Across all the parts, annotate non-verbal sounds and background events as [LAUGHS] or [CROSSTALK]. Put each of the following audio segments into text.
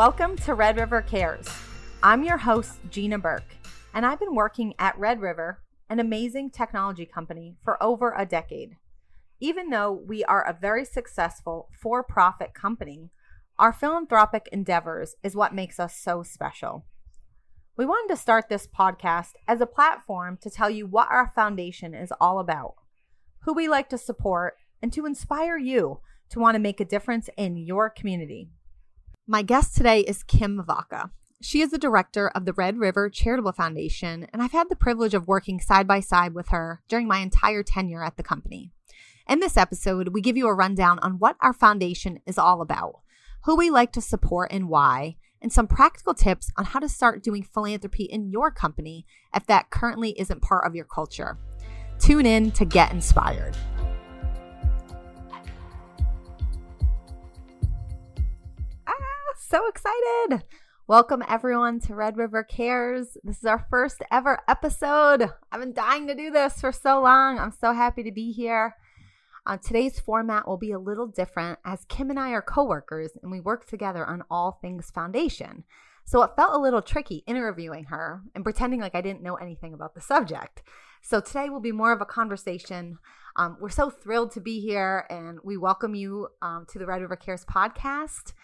Welcome to Red River Cares. I'm your host, Gina Burke, and I've been working at Red River, an amazing technology company, for over a decade. Even though we are a very successful for profit company, our philanthropic endeavors is what makes us so special. We wanted to start this podcast as a platform to tell you what our foundation is all about, who we like to support, and to inspire you to want to make a difference in your community. My guest today is Kim Vaca. She is the director of the Red River Charitable Foundation, and I've had the privilege of working side by side with her during my entire tenure at the company. In this episode, we give you a rundown on what our foundation is all about, who we like to support and why, and some practical tips on how to start doing philanthropy in your company if that currently isn't part of your culture. Tune in to get inspired. So excited! Welcome everyone to Red River Cares. This is our first ever episode. I've been dying to do this for so long. I'm so happy to be here. Uh, today's format will be a little different as Kim and I are coworkers and we work together on all things foundation. So it felt a little tricky interviewing her and pretending like I didn't know anything about the subject. So today will be more of a conversation. Um, we're so thrilled to be here and we welcome you um, to the Red River Cares podcast.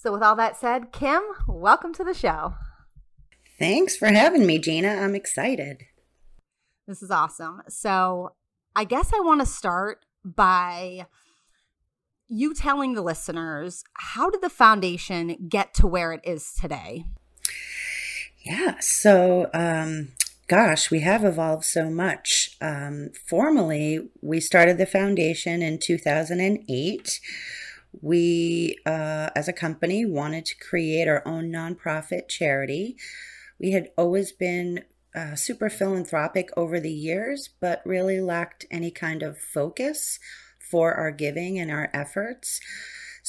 So, with all that said, Kim, welcome to the show. Thanks for having me, Gina. I'm excited. This is awesome. So, I guess I want to start by you telling the listeners how did the foundation get to where it is today? Yeah, so um, gosh, we have evolved so much. Um, formally, we started the foundation in 2008. We, uh, as a company, wanted to create our own nonprofit charity. We had always been uh, super philanthropic over the years, but really lacked any kind of focus for our giving and our efforts.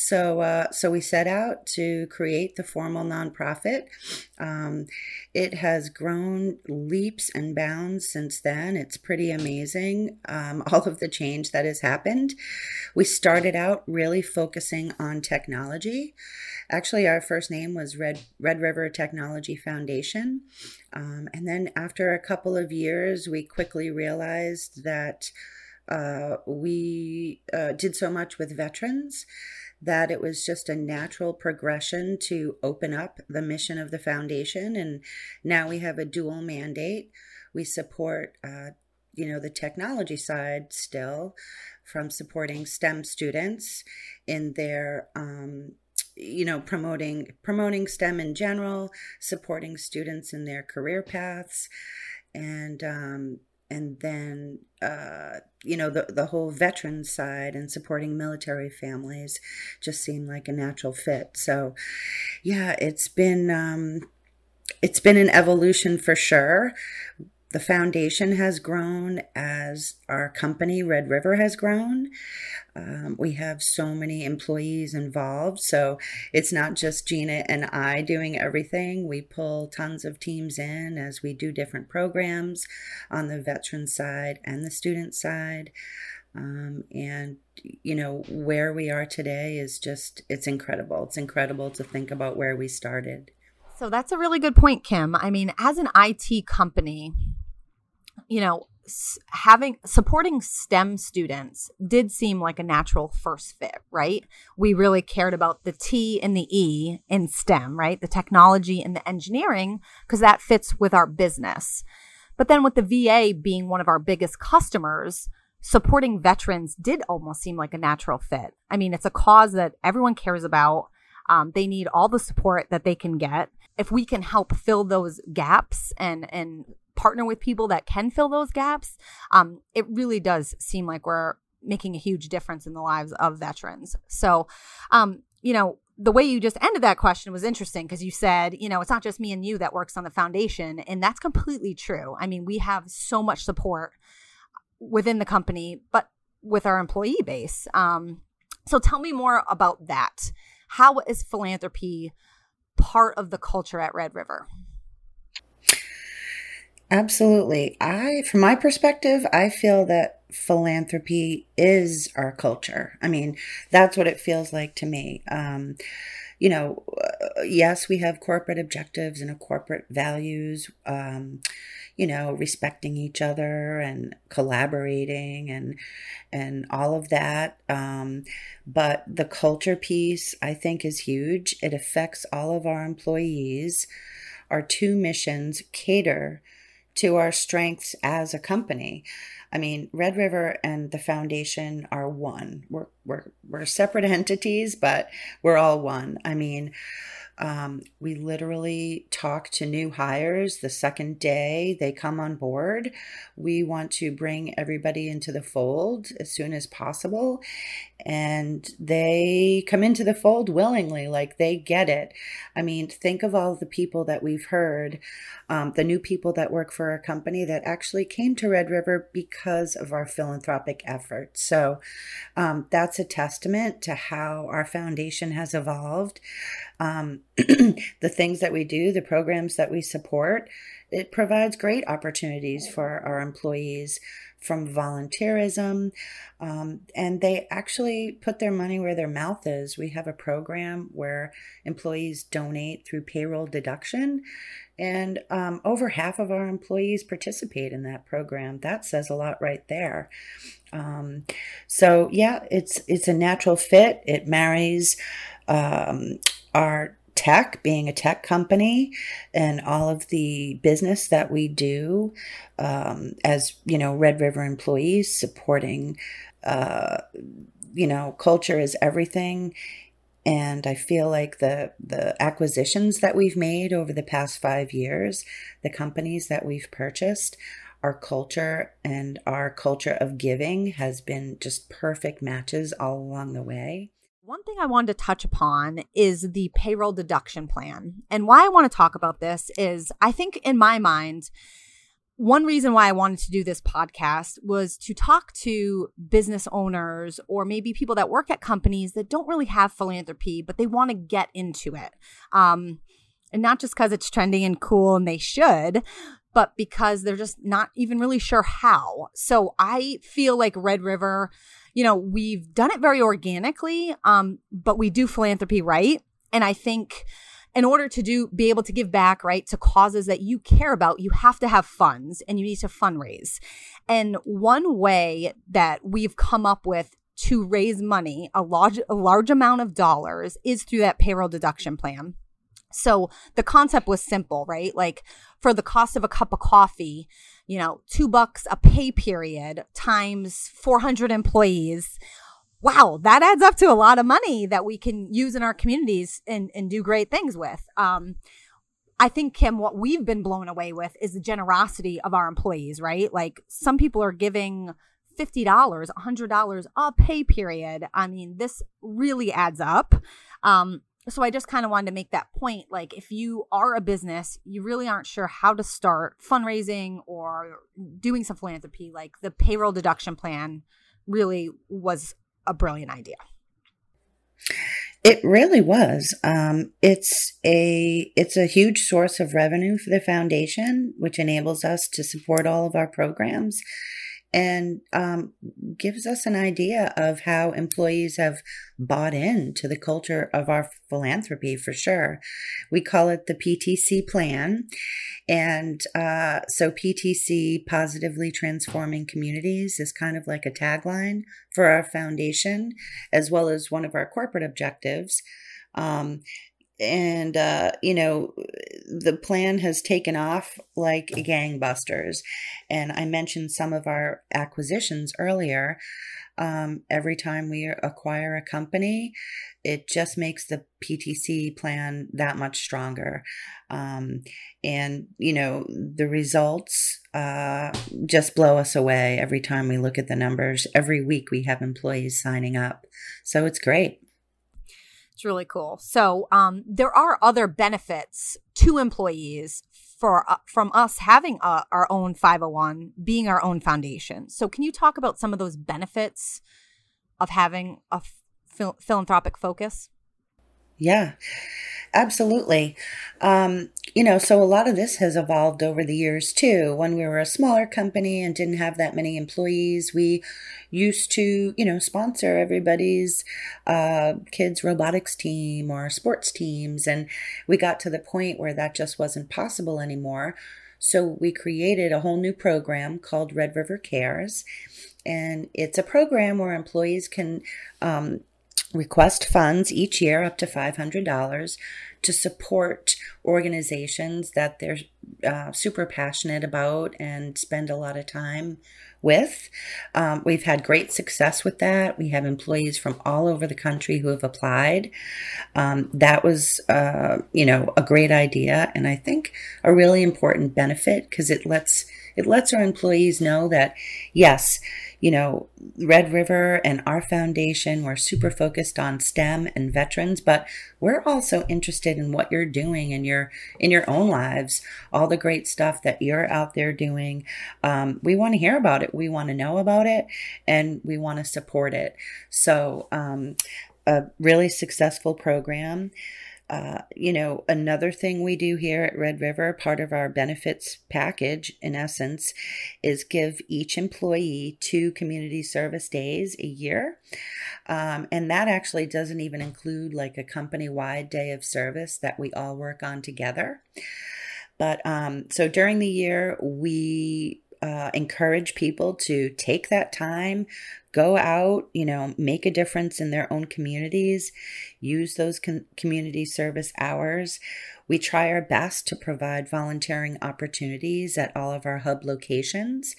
So, uh, so we set out to create the formal nonprofit. Um, it has grown leaps and bounds since then. It's pretty amazing, um, [LAUGHS] all of the change that has happened. We started out really focusing on technology. Actually, our first name was Red Red River Technology Foundation, um, and then after a couple of years, we quickly realized that. Uh, we uh, did so much with veterans that it was just a natural progression to open up the mission of the foundation. And now we have a dual mandate. We support, uh, you know, the technology side still from supporting STEM students in their, um, you know, promoting promoting STEM in general, supporting students in their career paths, and um, and then uh, you know the the whole veteran side and supporting military families just seemed like a natural fit. So, yeah, it's been um, it's been an evolution for sure the foundation has grown as our company, Red River, has grown. Um, we have so many employees involved. So it's not just Gina and I doing everything. We pull tons of teams in as we do different programs on the veteran side and the student side. Um, and, you know, where we are today is just, it's incredible. It's incredible to think about where we started. So that's a really good point, Kim. I mean, as an IT company, you know, having supporting STEM students did seem like a natural first fit, right? We really cared about the T and the E in STEM, right? The technology and the engineering, because that fits with our business. But then with the VA being one of our biggest customers, supporting veterans did almost seem like a natural fit. I mean, it's a cause that everyone cares about. Um, they need all the support that they can get. If we can help fill those gaps and and partner with people that can fill those gaps, um, it really does seem like we're making a huge difference in the lives of veterans. So, um, you know, the way you just ended that question was interesting because you said, you know, it's not just me and you that works on the foundation. And that's completely true. I mean, we have so much support within the company, but with our employee base. Um, so tell me more about that. How is philanthropy part of the culture at Red River? Absolutely. I, from my perspective, I feel that philanthropy is our culture. I mean, that's what it feels like to me. Um, you know, uh, yes, we have corporate objectives and corporate values. Um, you know, respecting each other and collaborating and and all of that. Um, but the culture piece, I think, is huge. It affects all of our employees. Our two missions cater to our strengths as a company. I mean, Red River and the foundation are one. We're we're we're separate [LAUGHS] entities, but we're all one. I mean, um, we literally talk to new hires the second day they come on board. We want to bring everybody into the fold as soon as possible. And they come into the fold willingly, like they get it. I mean, think of all the people that we've heard, um, the new people that work for our company that actually came to Red River because of our philanthropic efforts. So um, that's a testament to how our foundation has evolved um, [CLEARS THROAT] the things that we do, the programs that we support, it provides great opportunities for our employees from volunteerism. Um, and they actually put their money where their mouth is. We have a program where employees donate through payroll deduction. And um, over half of our employees participate in that program. That says a lot right there. Um, so yeah, it's it's a natural fit. It marries um, our tech, being a tech company, and all of the business that we do um, as you know Red River employees, supporting. Uh, you know, culture is everything, and I feel like the the acquisitions that we've made over the past five years, the companies that we've purchased, our culture and our culture of giving has been just perfect matches all along the way. One thing I wanted to touch upon is the payroll deduction plan. And why I want to talk about this is I think in my mind, one reason why I wanted to do this podcast was to talk to business owners or maybe people that work at companies that don't really have philanthropy, but they want to get into it. Um, and not just because it's trendy and cool and they should, but because they're just not even really sure how. So I feel like Red River you know, we've done it very organically, um, but we do philanthropy right. And I think in order to do be able to give back right to causes that you care about you have to have funds and you need to fundraise. And one way that we've come up with to raise money a large a large amount of dollars is through that payroll deduction plan. So the concept was simple right? Like for the cost of a cup of coffee you know, two bucks a pay period times 400 employees. Wow, that adds up to a lot of money that we can use in our communities and, and do great things with. Um, I think, Kim, what we've been blown away with is the generosity of our employees, right? Like some people are giving $50, $100 a pay period. I mean, this really adds up. Um, so I just kind of wanted to make that point. Like, if you are a business, you really aren't sure how to start fundraising or doing some philanthropy, like the payroll deduction plan really was a brilliant idea. It really was. Um, it's a it's a huge source of revenue for the foundation, which enables us to support all of our programs and um, gives us an idea of how employees have bought into the culture of our philanthropy for sure. We call it the PTC plan. And uh, so, PTC, Positively Transforming Communities, is kind of like a tagline for our foundation, as well as one of our corporate objectives. Um, and uh, you know the plan has taken off like gangbusters. And i mentioned some of our acquisitions earlier. Um, every time we acquire a company it just makes the ptc plan that much stronger. Um, and you know the results uh, just blow us away every time we look at the numbers. Every week we have employees signing up. So it's great it's really cool. So um, there are other benefits to employees for uh, from us having uh, our own 501 being our own foundation. So can you talk about some of those benefits of having a phil- philanthropic focus? Yeah. Absolutely. Um, you know, so a lot of this has evolved over the years too. When we were a smaller company and didn't have that many employees, we used to, you know, sponsor everybody's uh, kids' robotics team or sports teams. And we got to the point where that just wasn't possible anymore. So we created a whole new program called Red River Cares. And it's a program where employees can um, request funds each year up to $500 to support organizations that they're uh, super passionate about and spend a lot of time with. Um, we've had great success with that. We have employees from all over the country who have applied. Um, that was, uh, you know, a great idea, and I think a really important benefit because it lets it lets our employees know that yes you know, Red River and our foundation, we're super focused on STEM and veterans, but we're also interested in what you're doing in your in your own lives, all the great stuff that you're out there doing. Um, we want to hear about it. We want to know about it, and we want to support it. So, um, a really successful program. Uh, you know, another thing we do here at Red River, part of our benefits package, in essence, is give each employee two community service days a year. Um, and that actually doesn't even include like a company wide day of service that we all work on together. But um, so during the year, we uh, encourage people to take that time, go out, you know, make a difference in their own communities, use those com- community service hours. We try our best to provide volunteering opportunities at all of our hub locations.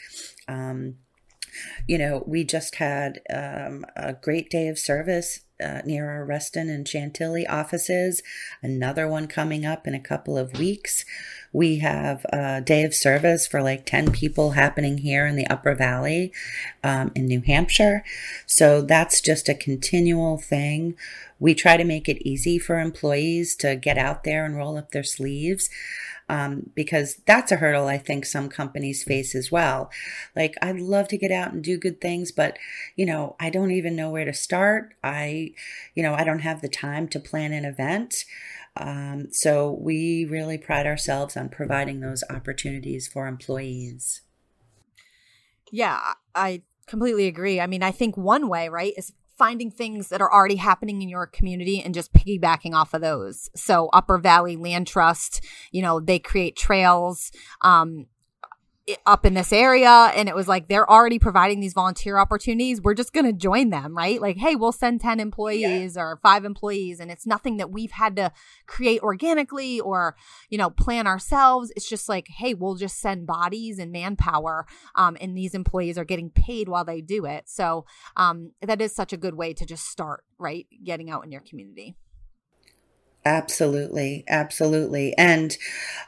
Um, you know, we just had um, a great day of service uh, near our Reston and Chantilly offices, another one coming up in a couple of weeks. We have a day of service for like 10 people happening here in the Upper Valley um, in New Hampshire. So that's just a continual thing. We try to make it easy for employees to get out there and roll up their sleeves. Um, because that's a hurdle I think some companies face as well. Like, I'd love to get out and do good things, but you know, I don't even know where to start. I, you know, I don't have the time to plan an event. Um, so we really pride ourselves on providing those opportunities for employees. Yeah, I completely agree. I mean, I think one way, right, is finding things that are already happening in your community and just piggybacking off of those. So Upper Valley Land Trust, you know, they create trails. Um, up in this area and it was like they're already providing these volunteer opportunities. We're just going to join them right? Like hey we'll send 10 employees yeah. or 5 employees and it's nothing that we've had to create organically or you know plan ourselves. It's just like hey we'll just send bodies and manpower um, and these employees are getting paid while they do it. So um, that is such a good way to just start right getting out in your community Absolutely, absolutely. And,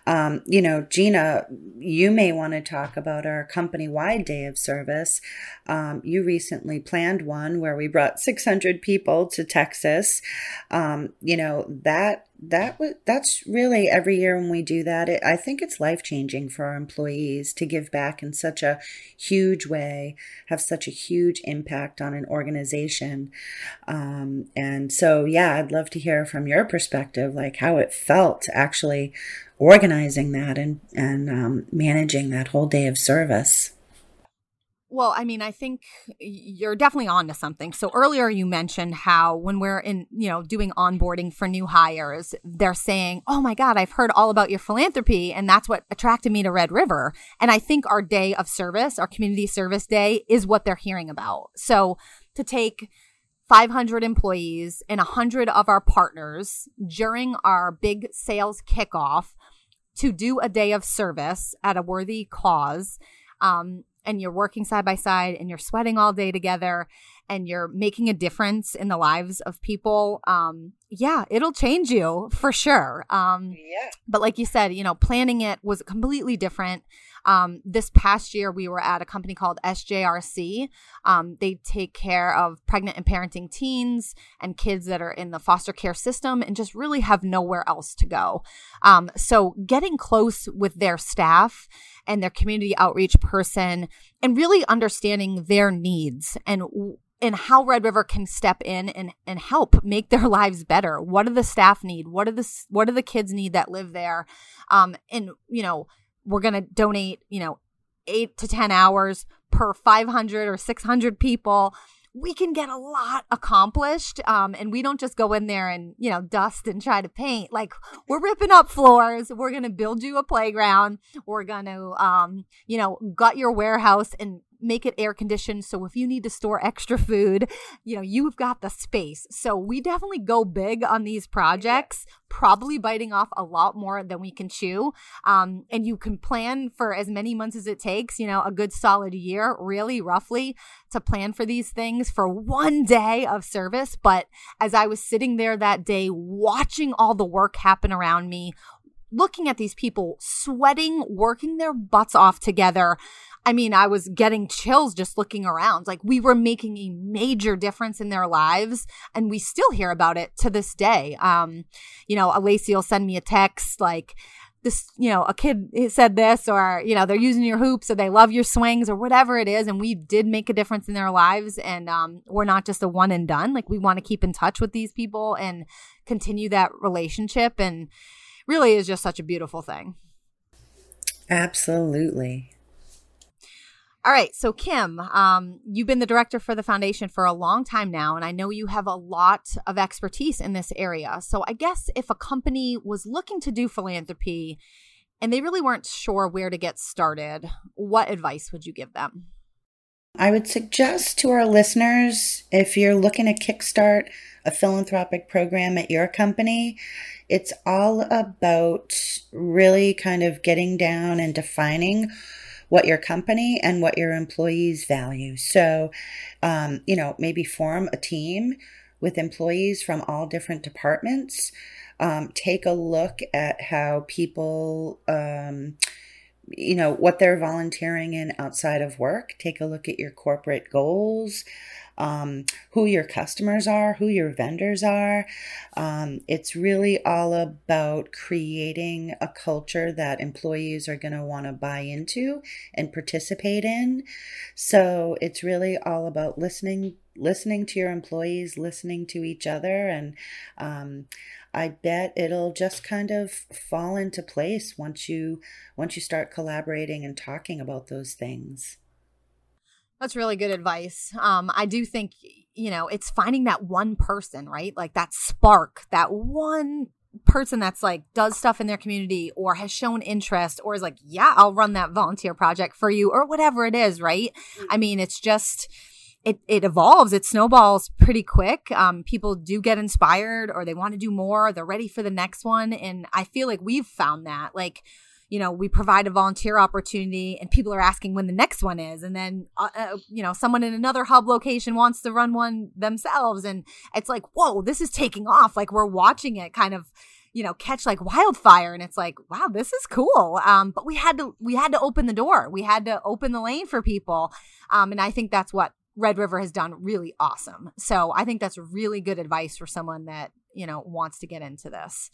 um, you know, Gina, you may want to talk about our company wide day of service. Um, you recently planned one where we brought 600 people to Texas. Um, you know, that that was that's really every year when we do that it, i think it's life changing for our employees to give back in such a huge way have such a huge impact on an organization. Um, and so yeah i'd love to hear from your perspective like how it felt actually organizing that and and um, managing that whole day of service well, I mean, I think you're definitely on to something. So earlier you mentioned how when we're in, you know, doing onboarding for new hires, they're saying, "Oh my god, I've heard all about your philanthropy and that's what attracted me to Red River." And I think our day of service, our community service day is what they're hearing about. So to take 500 employees and 100 of our partners during our big sales kickoff to do a day of service at a worthy cause um, and you're working side by side and you're sweating all day together and you're making a difference in the lives of people um yeah it'll change you for sure. Um yeah. but like you said you know planning it was completely different um, this past year, we were at a company called SJRC. Um, they take care of pregnant and parenting teens and kids that are in the foster care system and just really have nowhere else to go. Um, so, getting close with their staff and their community outreach person and really understanding their needs and and how Red River can step in and, and help make their [LAUGHS] lives better. What do the staff need? What do the what do the kids need that live there? Um, and you know, we're gonna donate, you know, eight to ten hours per 500 or 600 people we can get a lot accomplished. Um, and we don't just go in there and, you know, dust and try to paint. Like we're ripping up floors. We're going to build you a playground. We're going to, um, you know, gut your warehouse and make it air conditioned. So if you need to store extra food, you know, you've got the space. So we definitely go big on these projects, probably biting off a lot more than we can chew. Um, and you can plan for as many months as it takes, you know, a good solid year, really roughly, to plan for these things for one day of service. But as I was sitting there that day, watching all the work happen around me, looking at these people sweating, working their butts off together. I mean, I was getting chills just looking around. Like we were making a major difference in their lives, and we still hear about it to this day. Um, you know, Alacy will send me a text like, this, you know, a kid said this, or, you know, they're using your hoops or they love your swings or whatever it is. And we did make a difference in their lives. And um, we're not just a one and done. Like we want to keep in touch with these people and continue that relationship. And really is just such a beautiful thing. Absolutely. All right. So, Kim, um, you've been the director for the foundation for a long time now, and I know you have a lot of expertise in this area. So, I guess if a company was looking to do philanthropy and they really weren't sure where to get started, what advice would you give them? I would suggest to our listeners if you're looking to kickstart a philanthropic program at your company, it's all about really kind of getting down and defining what your company and what your employees value. So, um, you know, maybe form a team with employees from all different departments. Um, take a look at how people, um, you know, what they're volunteering in outside of work. Take a look at your corporate goals um, who your customers are, who your vendors are. Um, it's really all about creating a culture that employees are going to want to buy into and participate in. So it's really all about listening, listening to your employees, listening to each other, and um, I bet it'll just kind of fall into place once you once you start collaborating and talking about those things. That's really good advice. Um, I do think, you know, it's finding that one person, right? Like that spark, that one person that's like does stuff in their community or has shown interest or is like, yeah, I'll run that volunteer project for you or whatever it is, right? I mean, it's just, it, it evolves, it snowballs pretty quick. Um, people do get inspired or they want to do more, they're ready for the next one. And I feel like we've found that. Like, you know, we provide a volunteer opportunity and people are asking when the next one is. And then, uh, uh, you know, someone in another hub location wants to run one themselves. And it's like, whoa, this is taking off. Like we're watching it kind of, you know, catch like wildfire. And it's like, wow, this is cool. Um, but we had to, we had to open the door. We had to open the lane for people. Um, and I think that's what Red River has done really awesome. So I think that's really good advice for someone that, you know, wants to get into this.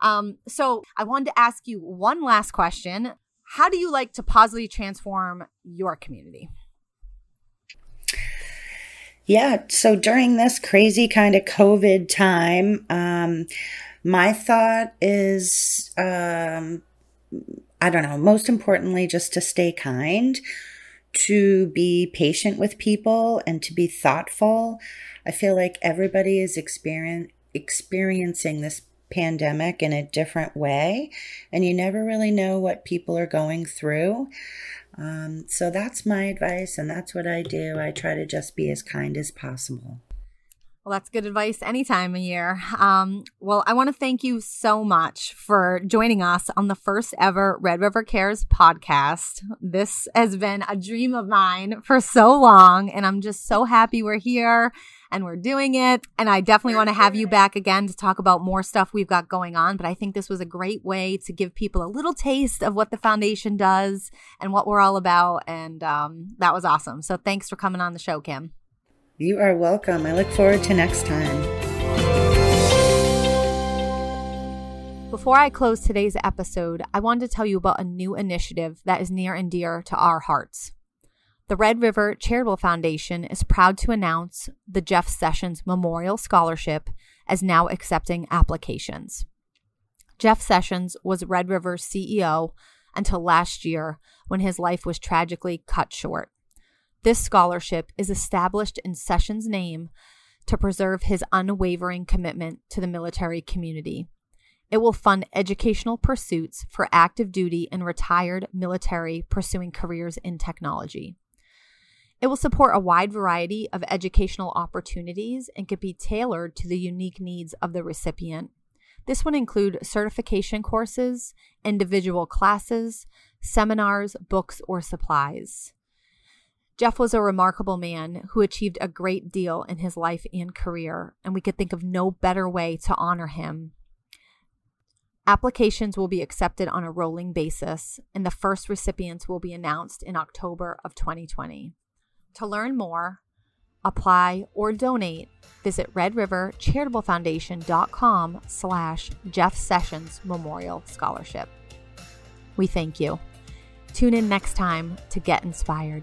Um, so I wanted to ask you one last question. How do you like to positively transform your community? Yeah, so during this crazy kind of COVID time, um, my thought is um, I don't know, most importantly, just to stay kind, to be patient with people, and to be thoughtful. I feel like everybody is experience, experiencing this pandemic in a different way, and you never really know what people are going through. Um, so that's my advice, and that's what I do. I try to just be as kind as possible. Well, that's good advice any time of year. Um, well, I want to thank you so much for joining us on the first ever Red River Cares podcast. This has been a dream of mine for so long, and I'm just so happy we're here and we're doing it. And I definitely want to have you back again to talk about more stuff we've got going on. But I think this was a great way to give people a little taste of what the foundation does and what we're all about. And um, that was awesome. So thanks for coming on the show, Kim. You are welcome. I look forward to next time. Before I close today's episode, I wanted to tell you about a new initiative that is near and dear to our hearts. The Red River Charitable Foundation is proud to announce the Jeff Sessions Memorial Scholarship as now accepting applications. Jeff Sessions was Red River's CEO until last year when his life was tragically cut short. This scholarship is established in Sessions' name to preserve his unwavering commitment to the military community. It will fund educational pursuits for active duty and retired military pursuing careers in technology. It will support a wide variety of educational opportunities and can be tailored to the unique needs of the recipient. This would include certification courses, individual classes, seminars, books, or supplies. Jeff was a remarkable man who achieved a great deal in his life and career, and we could think of no better way to honor him. Applications will be accepted on a rolling basis, and the first recipients will be announced in October of 2020. To learn more, apply, or donate, visit redrivercharitablefoundation.com slash Jeff Sessions Memorial Scholarship. We thank you. Tune in next time to get inspired.